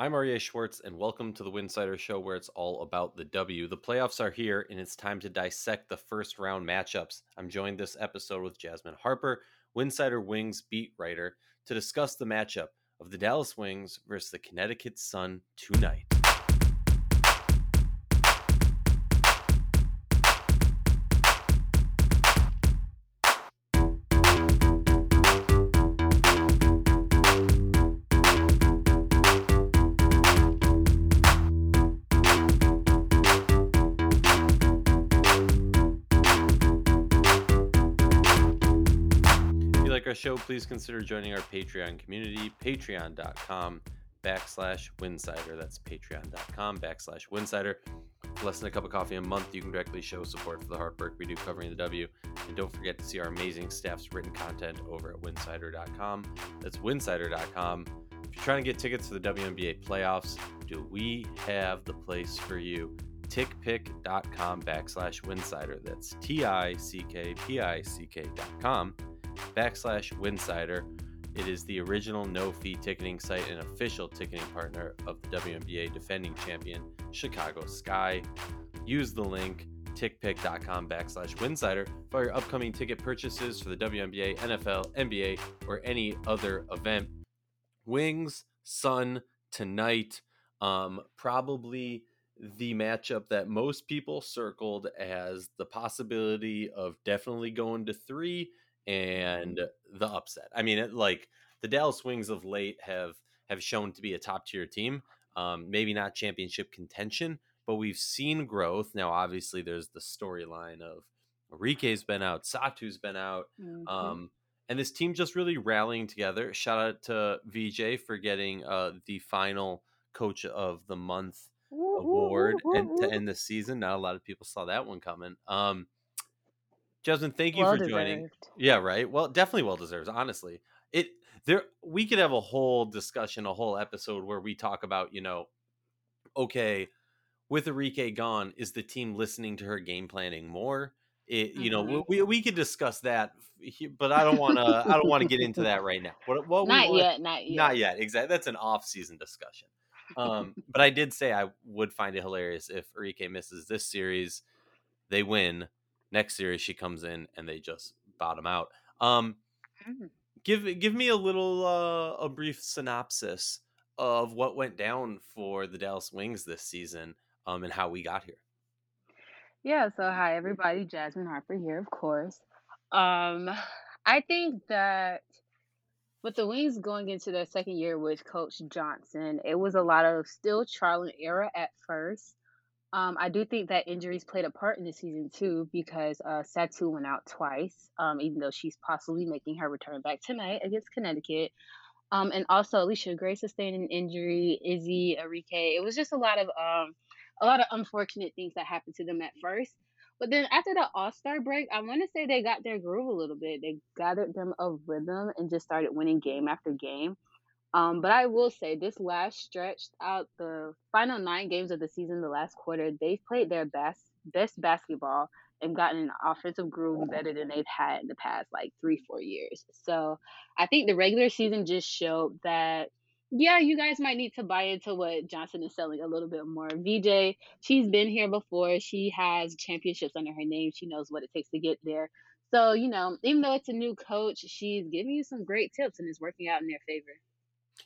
I'm Aryeh Schwartz, and welcome to the Winsider Show, where it's all about the W. The playoffs are here, and it's time to dissect the first round matchups. I'm joined this episode with Jasmine Harper, Winsider Wings beat writer, to discuss the matchup of the Dallas Wings versus the Connecticut Sun tonight. Show, please consider joining our Patreon community, patreon.com backslash winsider. That's patreon.com backslash winsider. Less than a cup of coffee a month, you can directly show support for the hard work we do covering the W. And don't forget to see our amazing staff's written content over at winsider.com. That's winsider.com. If you're trying to get tickets to the WNBA playoffs, do we have the place for you? tickpick.com backslash winsider. That's T I C K P I C K.com backslash winsider. It is the original no fee ticketing site and official ticketing partner of the WNBA defending champion, Chicago Sky. Use the link tickpick.com backslash winsider for your upcoming ticket purchases for the WNBA, NFL, NBA, or any other event. Wings, Sun, tonight. Um, probably the matchup that most people circled as the possibility of definitely going to three and the upset. I mean, it, like the Dallas Wings of late have have shown to be a top tier team. Um, maybe not championship contention, but we've seen growth. Now, obviously, there's the storyline of Arike's been out, Satou's been out, Mhm. um, and this team just really rallying together. Shout out to VJ for getting uh, the final Coach of the Month award and to end the season. Not a lot of people saw that one coming. Um, Jasmine, thank you Well for joining. Yeah, right. Well, definitely well deserves. Honestly, it there we could have a whole discussion, a whole episode where we talk about you know, okay, with Arike gone, is the team listening to her game planning more? It, you know, Mhm. we, we could discuss that, but I don't want to. I don't want to get into that right now. What, what we Not wanna- yet, not yet. not yet. Exactly. That's an off-season discussion. Um, but I did say I would find it hilarious if Arike misses this series, they win. Next series, she comes in and they just bottom out. Um, Mm. give give me a little uh, a brief synopsis of what went down for the Dallas Wings this season, um, and how we got here. Yeah, so hi everybody, Jasmine Harper here, of course. Um, I think that with the Wings going into their second year with Coach Johnson, it was a lot of still trial and error at first. Um, I do think that injuries played a part in the season too because uh, Satou went out twice, um, even though she's possibly making her return back tonight against Connecticut. Um, and also Allisha Gray sustained an injury, Izzy, Enrique. It was just a lot of um, a lot of unfortunate things that happened to them at first. But then after the All Star break, I want to say they got their groove a little bit. They gathered them a rhythm and just started winning game after game. Um, but I will say this last stretch out the final nine games of the season, the last quarter, they've played their best best basketball and gotten an offensive groove better than they've had in the past like three, four years. So I think the regular season just showed that yeah, you guys might need to buy into what Johnson is selling a little bit more. VJ, she's been here before. She has championships under her name. She knows what it takes to get there. So, you know, even though it's a new coach, she's giving you some great tips and it's working out in their favor.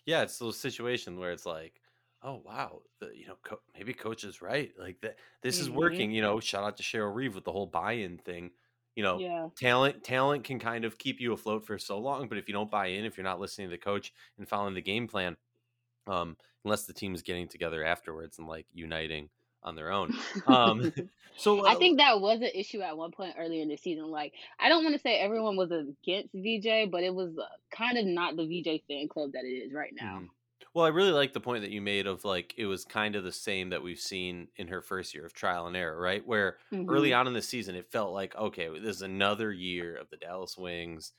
Yeah, it's those situations where it's like, oh wow, the, you know, co- maybe coach is right. Like that, this is Mhm. working. You know, shout out to Cheryl Reeve with the whole buy-in thing. You know, Yeah. talent talent can kind of keep you afloat for so long, but if you don't buy in, if you're not listening to the coach and following the game plan, um, unless the team is getting together afterwards and like uniting on their own. Um, so I uh, think that was an issue at one point earlier in the season. Like, I don't want to say everyone was against VJ, but it was uh, kind of not the VJ fan club that it is right now. Mhm. Well, I really like the point that you made of like it was kind of the same that we've seen in her first year of trial and error, right? Where early Mhm. on in the season, it felt like, okay, this is another year of the Dallas Wings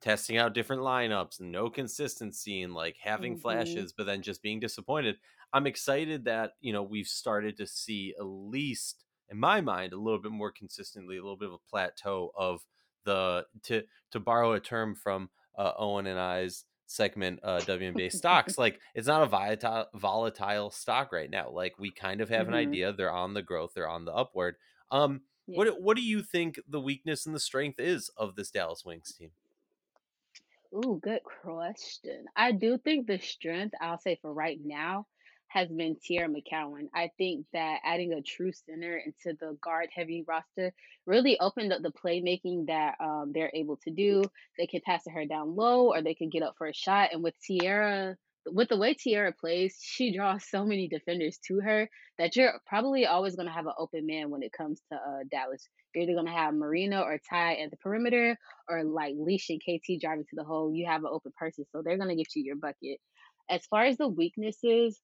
testing out different lineups and no consistency and like having Mhm. flashes, but then just being disappointed. I'm excited that, you know, we've started to see at least in my mind a little bit more consistently, a little bit of a plateau of the to to borrow a term from uh, Owen and I's segment uh WNBA stocks. Like it's not a volatile volatile stock right now. Like we kind of have an hmm idea they're on the growth, they're on the upward. Um Yeah. what what do you think the weakness and the strength is of this Dallas Wings team? Ooh, good question. I do think the strength, I'll say for right now, has been Teaira McCowan. I think that adding a true center into the guard heavy roster really opened up the playmaking that um, they're able to do. They can pass to her down low or they can get up for a shot. And with Teaira, with the way Teaira plays, she draws so many defenders to her that you're probably always going to have an open man when it comes to uh, Dallas. You're either going to have Marina or Ty at the perimeter, or like Leash and KT driving to the hole, you have an open person, so they're gonna get you your bucket. As far as the weaknesses,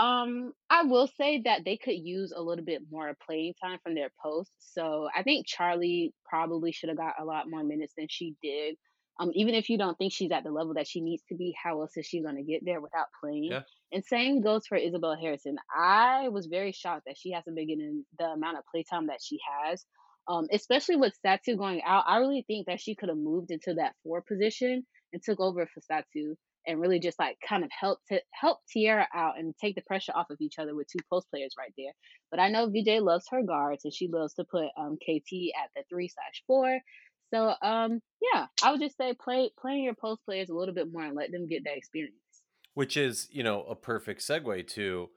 um, I will say that they could use a little bit more playing time from their posts. So I think Charlie probably should have got a lot more minutes than she did. Um, even if you don't think she's at the level that she needs to be, how else is she going to get there without playing? Yeah. And same goes for Isabelle Harrison. I was very shocked that she hasn't been getting the amount of playtime that she has. Um, especially with Satou going out, I really think that she could have moved into that four position and took over for Satou and really just like kind of help to help Teaira out and take the pressure off of each other with two post players right there. But I know VJ loves her guards and she loves to put um, KT at the three slash four. So um yeah, I would just say play playing your post players a little bit more and let them get that experience. Which is, you know, a perfect segue to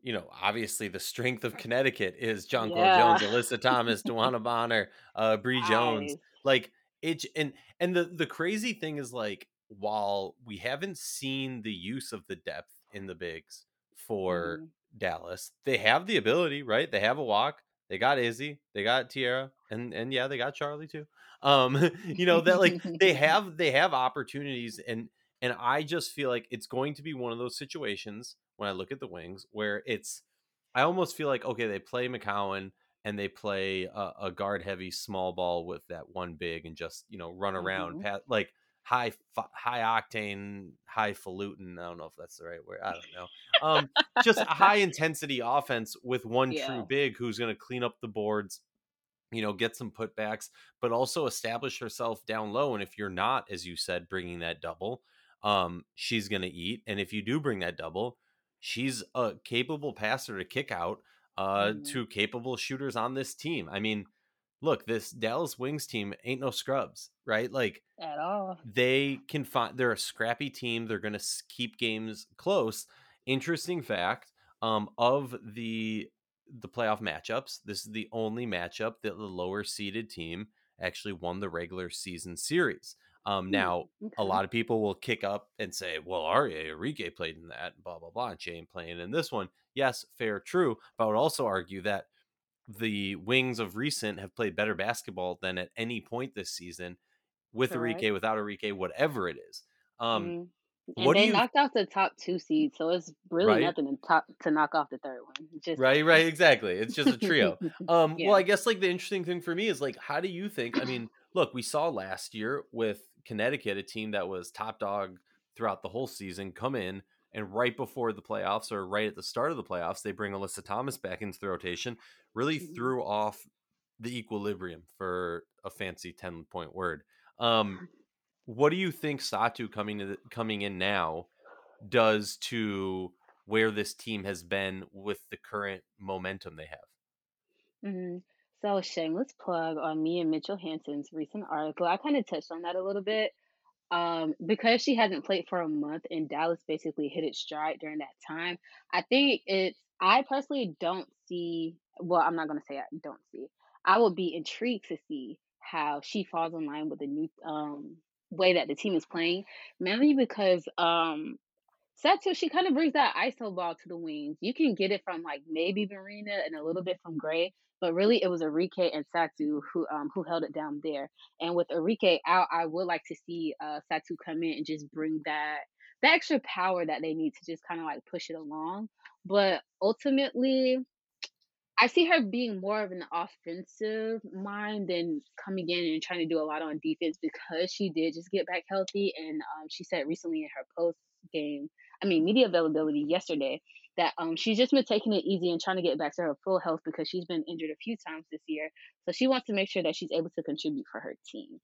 you know, obviously the strength of Connecticut is Jonquel Yeah. Jones, Alyssa Thomas, DeWanna Bonner, uh, Bree Jones. Like it, and and the the crazy thing is like while we haven't seen the use of the depth in the bigs for hmm Dallas, they have the ability, right? They have Awak. They got Izzy, they got Teaira, and and yeah, they got Charlie too. Um, you know that like they have they have opportunities, and and I just feel like it's going to be one of those situations when I look at the wings where it's I almost feel like okay, they play McCowan and they play a, a guard heavy small ball with that one big and just you know run around hmm pat like high high octane highfalutin I don't know if that's the right word I don't know um just a high intensity offense with one true big who's going to clean up the boards you know, get some putbacks, but also establish herself down low. And if you're not, as you said, bringing that double, um, she's going to eat. And if you do bring that double, she's a capable passer to kick out uh, hmm to capable shooters on this team. I mean, look, this Dallas Wings team ain't no scrubs, right? Like At all. they can find they're a scrappy team they're going to keep games close interesting fact um of the the playoff matchups this is the only matchup that the lower seeded team actually won the regular season series um Hmm. now a lot of people will kick up and say well Aria Enrique played in that blah blah blah and ain't playing in this one yes fair true but i would also argue that the wings of recent have played better basketball than at any point this season with Correct. Arike, without Arike, whatever it is. Um, Mm. And what they you knocked off the top two seeds, so it's really right? nothing to top to knock off the third one. Just Right, right, exactly. It's just a trio. Um, well. I guess like the interesting thing for me is like, how do you think? I mean, look, we saw last year with Connecticut, a team that was top dog throughout the whole season, come in and right before the playoffs or right at the start of the playoffs, they bring Alyssa Thomas back into the rotation, really Mhm. threw off the equilibrium for a fancy 10 point word. Um, what do you think Satou coming to the, coming in now does to where this team has been with the current momentum they have? Mhm. So shameless plug on me and Mitchell Hanson's recent article. I kind of touched on that a little bit. Um, because she hasn't played for a month and Dallas basically hit its stride during that time. I think it's I personally don't see well, I'm not gonna say I don't see. I would be intrigued to see how she falls in line with the new um way that the team is playing. Mainly because um Satou, she kind of brings that ISO ball to the wings. You can get it from like maybe Marina and a little bit from Gray, but really it was Arike and Satou who um who held it down there. And with Arike out, I would like to see uh Satu come in and just bring that the extra power that they need to just kind of like push it along. But ultimately, I see her being more of an offensive mind than coming in and trying to do a lot on defense because she did just get back healthy. And um, she said recently in her post game, I mean, media availability yesterday, that um, she's just been taking it easy and trying to get back to her full health because she's been injured a few times this year. So she wants to make sure that she's able to contribute for her team.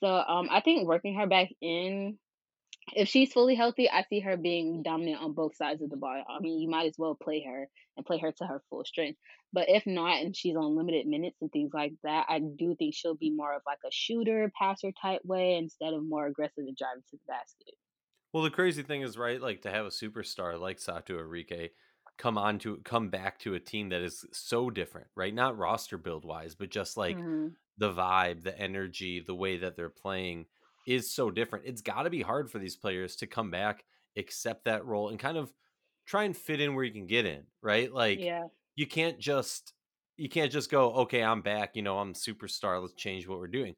So um, I think working her back in if she's fully healthy, I see her being dominant on both sides of the ball. I mean, you might as well play her and play her to her full strength. But if not, and she's on limited minutes and things like that, I do think she'll be more of like a shooter, passer type way instead of more aggressive and driving to the basket. Well, the crazy thing is, right? Like to have a superstar like Satou Arike come on to come back to a team that is so different, right? Not roster build wise, but just like hmm the vibe, the energy, the way that they're playing is so different. It's got to be hard for these players to come back, accept that role, and kind of try and fit in where you can get in, right? Like Yeah. you can't just you can't just go, okay, I'm back. You know, I'm superstar. Let's change what we're doing.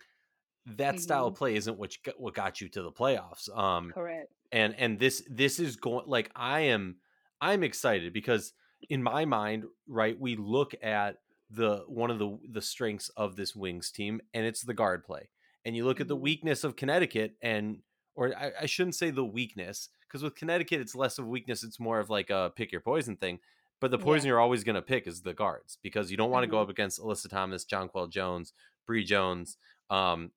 That style hmm of play isn't what you got, what got you to the playoffs. Um, Correct. and and this this is going like i am i'm excited because in my mind right we look at the one of the the strengths of this wings team and it's the guard play and you look at the hmm weakness of connecticut and or i, I shouldn't say the weakness because with connecticut it's less of a weakness it's more of like a pick your poison thing but the Yeah. poison you're always going to pick is the guards because you don't want to go hmm up against alyssa thomas jonquel jones bree jones um,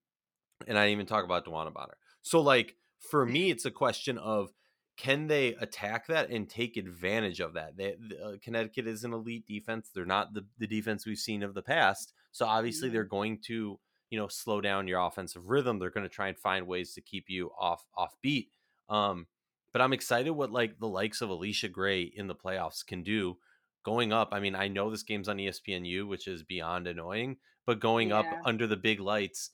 and I didn't even talk about DeWanna Bonner. So like for me, it's a question of can they attack that and take advantage of that? They, uh, Connecticut is an elite defense. They're not the, the defense we've seen of the past. So obviously Yeah. they're going to you know slow down your offensive rhythm. They're going to try and find ways to keep you off off beat. Um, but I'm excited what like the likes of Allisha Gray in the playoffs can do. Going up, I mean, I know this game's on ESPNU, which is beyond annoying, but going up under the big lights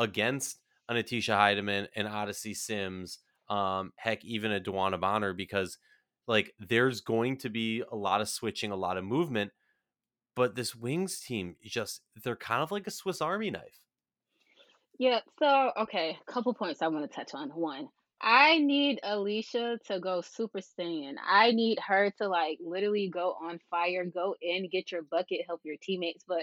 against an Atisha Hiedeman, and Odyssey Sims, um, heck, even a DeWanna Bonner, because like there's going to be a lot of switching, a lot of movement. But this Wings team, just they're kind of like a Swiss Army knife. Yeah, so okay, a couple points I want to touch on. One, I need Allisha to go super saiyan. I need her to like literally go on fire, go in, get your bucket, help your teammates. But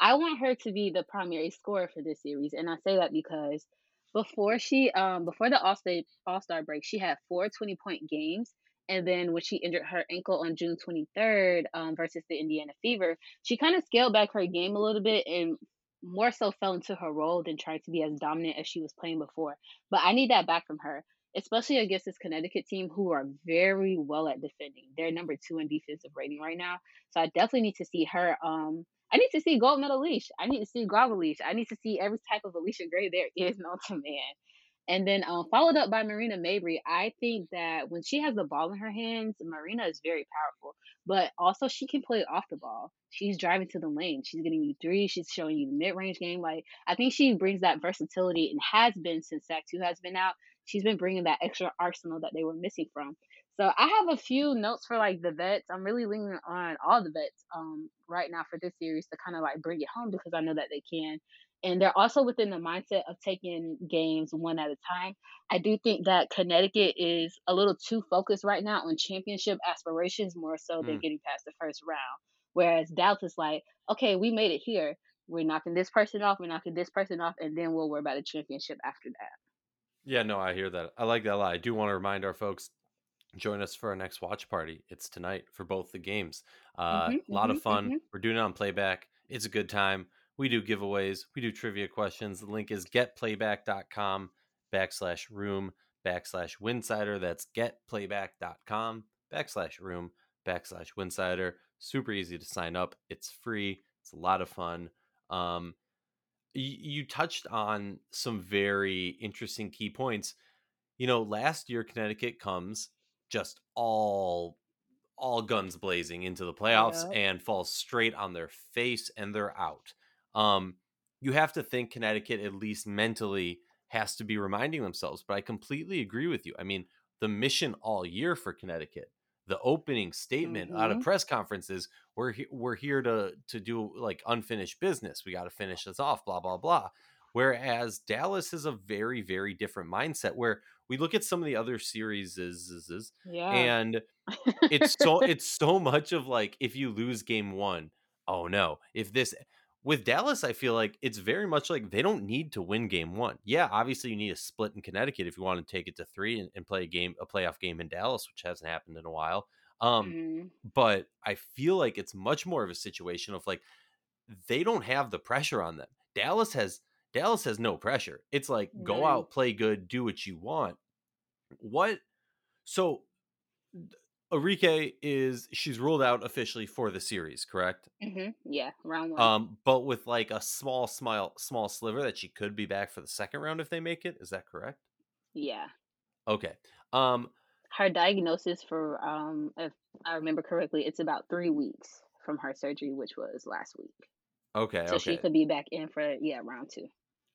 I want her to be the primary scorer for this series, and I say that because before she, um, before the All State All Star break, she had four 20 point games. And then when she injured her ankle on June 23rd um, versus the Indiana Fever, she kind of scaled back her game a little bit and more so fell into her role than tried to be as dominant as she was playing before. But I need that back from her, especially against this Connecticut team who are very well at defending. They're number two in defensive rating right now. So I definitely need to see her. Um, I need to see gold medal leash. I need to see guava leash. I need to see every type of Allisha Gray there is known to man. And then um, followed up by Marina Mabrey. I think that when she has the ball in her hands, Marina is very powerful but also she can play off the ball. She's driving to the lane. She's getting you three. She's showing you the mid range game. Like I think she brings that versatility and has been since Satou has been out. She's been bringing that extra arsenal that they were missing from. So I have a few notes for like the vets. I'm really leaning on all the vets um right now for this series to kind of like bring it home because I know that they can. And they're also within the mindset of taking games one at a time. I do think that Connecticut is a little too focused right now on championship aspirations more so than Mm. getting past the first round. Whereas Dallas is like, okay, we made it here. We're knocking this person off, we're knocking this person off, and then we'll worry about the championship after that. Yeah, no, I hear that. I like that a lot. I do want to remind our folks join us for our next watch party. It's tonight for both the games. Uh, Mhm, a lot of mhm, fun. mhm. We're doing it on playback. It's a good time. We do giveaways. We do trivia questions. The link is getplayback.com backslash room backslash winsider. That's getplayback.com backslash room backslash winsider. Super easy to sign up. It's free. It's a lot of fun. Um, you, you touched on some very interesting key points. You know, last year Connecticut comes just all all guns blazing into the playoffs and falls straight on their face and they're out. Um, you have to think Connecticut at least mentally has to be reminding themselves. But I completely agree with you. I mean, the mission all year for Connecticut, the opening statement out of Mhm. press conferences, we're he- we're here to to do like unfinished business. We got to finish this off. Blah blah blah. Whereas Dallas is a very very different mindset. Where we look at some of the other series Yeah. and it's so it's so much of like if you lose game one, oh no. If this with Dallas, I feel like it's very much like they don't need to win game one. Yeah, obviously you need a split in Connecticut if you want to take it to three and, and play a game, a playoff game in Dallas, which hasn't happened in a while. Um, Mhm. but I feel like it's much more of a situation of like they don't have the pressure on them. Dallas has Dallas has no pressure. It's like go out, play good, do what you want What? So Arike is she's ruled out officially for the series, correct? hmm Yeah, round one. Um, but with like a small smile small sliver that she could be back for the second round if they make it. Is that correct? Yeah. Okay. Um, Her diagnosis for, um, if I remember correctly, it's about three weeks from her surgery, which was last week. okay, So she could be back in for, yeah, round two.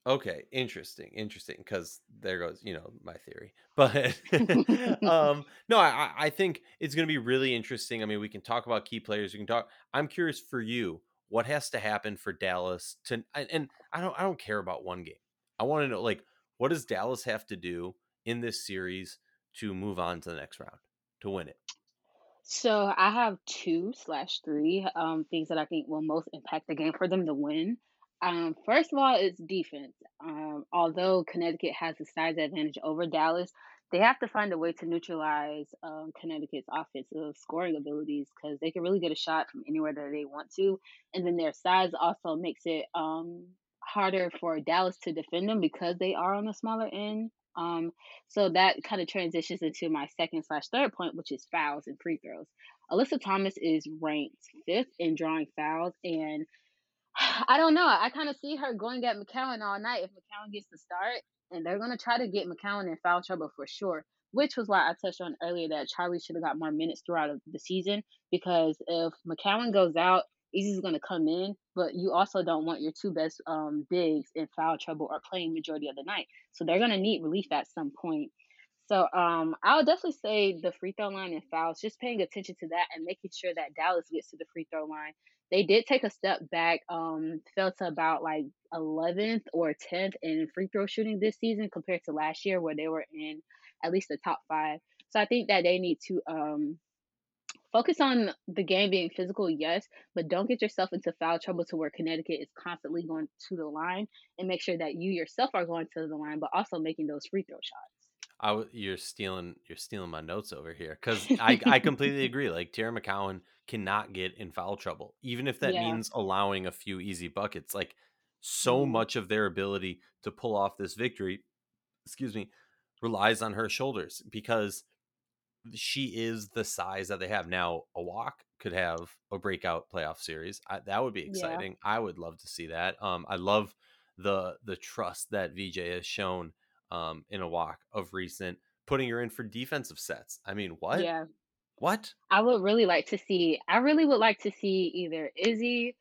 Okay, interesting, interesting. Because there goes, you know, my theory. But um, no, I I I think it's going to be really interesting. I mean, we can talk about key players. We can talk. I'm curious for you, what has to happen for Dallas to? And and I don't I don't care about one game. I want to know like what does Dallas have to do in this series to move on to the next round to win it? So I have two slash three um, things that I think will most impact the game for them to win. Um, first of all, it's defense. Um, although Connecticut has the size advantage over Dallas, they have to find a way to neutralize um, Connecticut's offensive scoring abilities because they can really get a shot from anywhere that they want to. And then their size also makes it um, harder for Dallas to defend them because they are on the smaller end. Um, so that kind of transitions into my second slash third point, which is fouls and free throws. Alyssa Thomas is ranked fifth in drawing fouls, and I don't know. I kind of see her going at McCowan all night if McCowan gets the start, and they're going to try to get McCowan in foul trouble for sure. Which was why I touched on earlier that Charlie should have got more minutes throughout the season because if McCowan goes out, Izzy's going to come in, but you also don't want your two best um, bigs in foul trouble or playing majority of the night. So they're going to need relief at some point. So um, I would definitely say the free throw line and fouls, just paying attention to that and making sure that Dallas gets to the free throw line. They did take a step back, um, fell to about like 11th or 10th in free throw shooting this season compared to last year where they were in at least the top five. So I think that they need to um, focus on the game being physical, yes, but don't get yourself into foul trouble to where Connecticut is constantly going to the line and make sure that you yourself are going to the line, but also making those free throw I w- you're stealing you're stealing my notes over here because I I completely agree. Like Teaira McCowan cannot get in foul trouble, even if that yeah. means allowing a few easy buckets. Like so hmm much of their ability to pull off this victory, excuse me, relies on her shoulders because she is the size that they have now. Awak could have a breakout playoff series. I, that would be Yeah. exciting. I would love to see that. Um, I love the the trust that VJ has shown um, in Awak of recent, putting her in for defensive sets. I mean, what? Yeah. What? I would really like to see I really would like to see either Izzy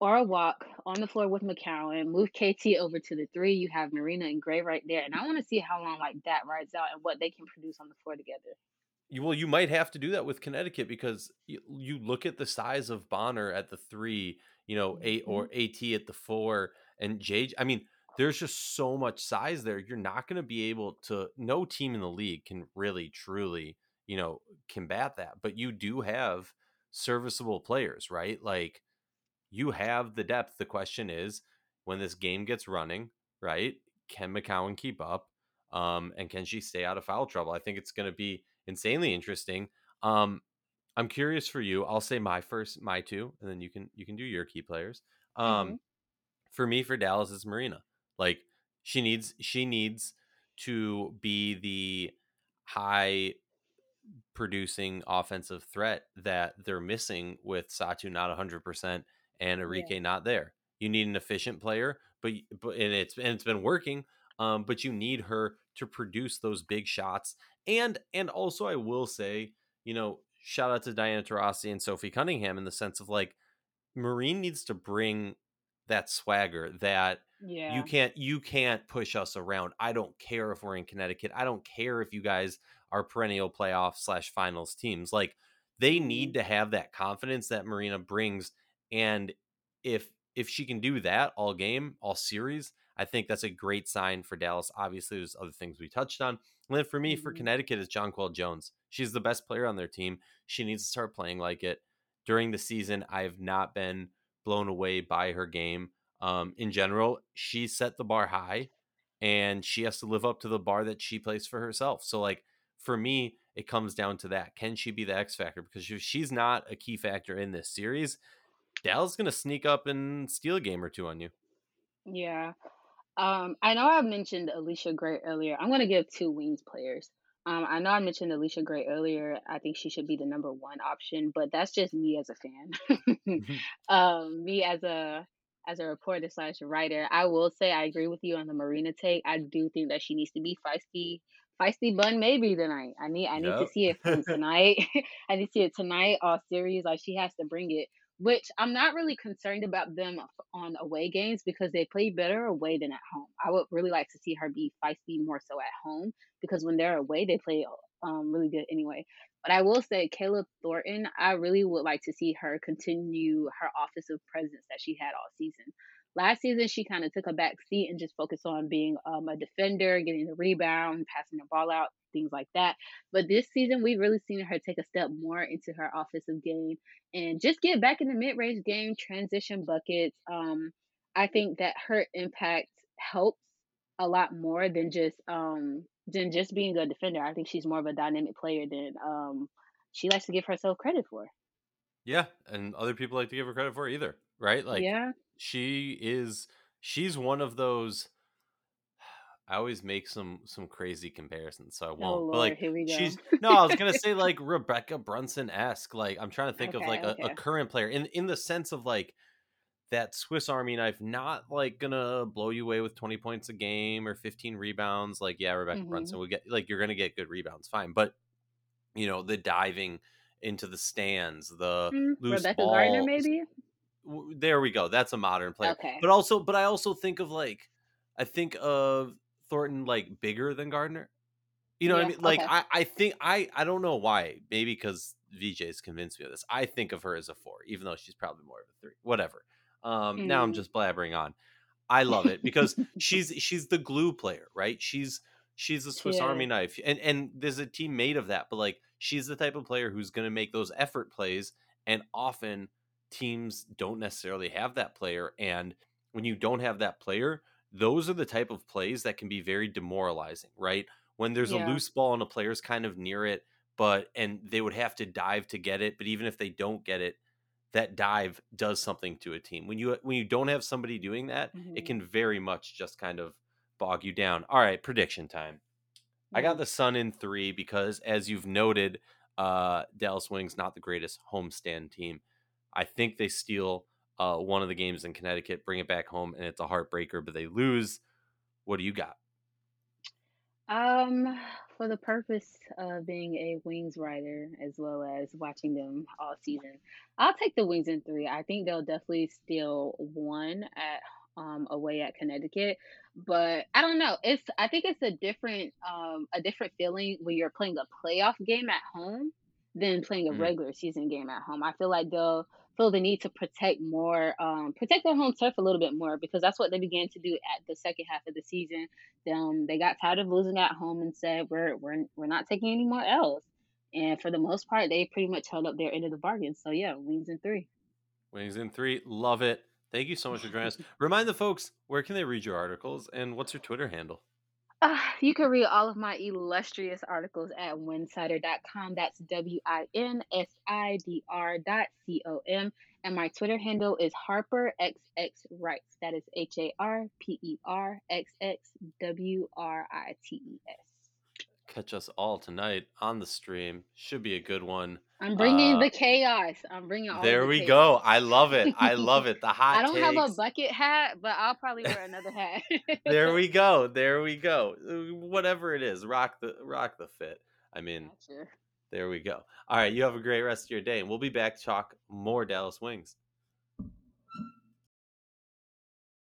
or Awak on the floor with McCowan, move KT over to the three. You have Marina and Gray right there. And I want to see how long like that rides out and what they can produce on the floor together. You, well, you might have to do that with Connecticut because you, you look at the size of Bonner at the three, you know, eight hmm or AT at the four, and J. I mean, there's just so much size there. You're not going to be able to. No team in the league can really, truly, you know, combat that. But you do have serviceable players, right? Like you have the depth. The question is, when this game gets running, right? Can McCowan keep up? Um, and can she stay out of foul trouble? I think it's going to be insanely interesting. Um, I'm curious for you. I'll say my first, my two, and then you can you can do your key players. Um, for me, for Dallas, it's Marina. Like she needs she needs to be the high producing offensive threat that they're missing with Satou not 100% and Yeah. Not there. You need an efficient player, but but and it's and it's been working. Um, but you need her to produce those big shots. And and also I will say, you know, shout out to Diana Taurasi and Sophie Cunningham in the sense of like Marine needs to bring that swagger that you can't you can't push us around. I don't care if we're in Connecticut. I don't care if you guys are perennial playoff slash finals teams. Like they need to have that confidence that Marina brings. And if if she can do that all game, all series, I think that's a great sign for Dallas. Obviously, there's other things we touched on. And then for me, for hmm Connecticut, is Jonquel Jones. She's the best player on their team. She needs to start playing like it. During the season, I've not been blown away by her game. Um, in general, she set the bar high and she has to live up to the bar that she placed for herself. So, like, for me, it comes down to that. Can she be the X factor? Because if she's not a key factor in this series, Dallas is going to sneak up and steal a game or two on you. Yeah. Um, I know I mentioned Allisha Gray earlier. I'm gonna give two wings players. Um, I know I mentioned Allisha Gray earlier. I think she should be the number one option, but that's just me as a fan. Mhm. um, me as a as a reporter slash writer, I will say I agree with you on the Marina take. I do think that she needs to be feisty, feisty bun maybe tonight. I need I need to see it from tonight. I need to see it tonight all series. Like she has to bring it. Which I'm not really concerned about them on away games because they play better away than at home. I would really like to see her be feisty more so at home because when they're away, they play um, really good anyway. But I will say, Kayla Thornton, I really would like to see her continue her offensive presence that she had all season. Last season, she kind of took a back seat and just focused on being um, a defender, getting the rebound, passing the ball out, things like that. But this season, we've really seen her take a step more into her offensive game and just get back in the mid range game, transition buckets. Um, I think that her impact helps a lot more than just um than just being a defender. I think she's more of a dynamic player than um she likes to give herself credit for. Yeah, and other people like to give her credit for either, right? Like Yeah. she is she's one of those I always make some some crazy comparisons, so I Oh won't. But Lord, like here we go. she's no, I was gonna say like Rebekkah Brunson esque. Like I'm trying to think of like a, a current player in in the sense of like that Swiss Army knife, not like gonna blow you away with 20 points a game or 15 rebounds. Like, yeah, Rebekkah Mhm. Brunson would get like you're gonna get good rebounds, fine. But you know, the diving into the stands, the Mm, loose Rebecca Gardner, maybe. There we go. That's a modern player. Okay. But also, but I also think of like I think of Thornton like bigger than Gardner. You know what I mean? Like Okay. I, I think I I don't know why. Maybe because VJ's convinced me of this. I think of her as a four, even though she's probably more of a three. Whatever. Um, now I'm Mm. just blabbering on. I love it because she's she's the glue player, right? She's she's a Swiss Army knife, and and there's a team made of that. But like she's the type of player who's going to make those effort plays, and often teams don't necessarily have that player. And when you don't have that player, those are the type of plays that can be very demoralizing, right? When there's a loose ball and a player's kind of near it, but and they would have to dive to get it, but even if they don't get it that dive does something to a team. When you when you don't have somebody doing that, it hmm can very much just kind of bog you down. All right, prediction time. I got the Sun in three because, as you've noted, uh, Dallas Wings not the greatest homestand team. I think they steal uh, one of the games in Connecticut, bring it back home, and it's a heartbreaker. But they lose. What do you got? Um, for the purpose of being a Wings writer as well as watching them all season, I'll take the Wings in three. I think they'll definitely steal one at um away at Connecticut, but I don't know. It's I think it's a different um a different feeling when you're playing a playoff game at home than playing a Mm, regular season game at home. I feel like they'll feel the need to protect more, um, protect their home turf a little bit more because that's what they began to do at the second half of the season um, they got tired of losing at home and said, "We're we're we're not taking any more L's." And for the most part, they pretty much held up their end of the bargain. So yeah, wings in three. Wings in three. Love it. Thank you so much for joining us. Remind the folks where can they read your articles and what's your Twitter handle? Uh, you can read all of my illustrious articles at winsider.com. That's W I N S I D R dot C O M. And my Twitter handle is Harper XX Writes. That is H A R P E R X X W R I T E S. catch us all tonight on the stream. Should be a good one. I'm bringing Uh, the chaos. I'm bringing all there the we chaos. go. I love it. I love it. The hot. I don't have a bucket hat, but I'll probably wear another hat. There we go. There we go. Uh, Whatever it is, rock the rock the fit. I mean, Gotcha. there we go. All right, you have a great rest of your day, and we'll be back to talk more Dallas Wings.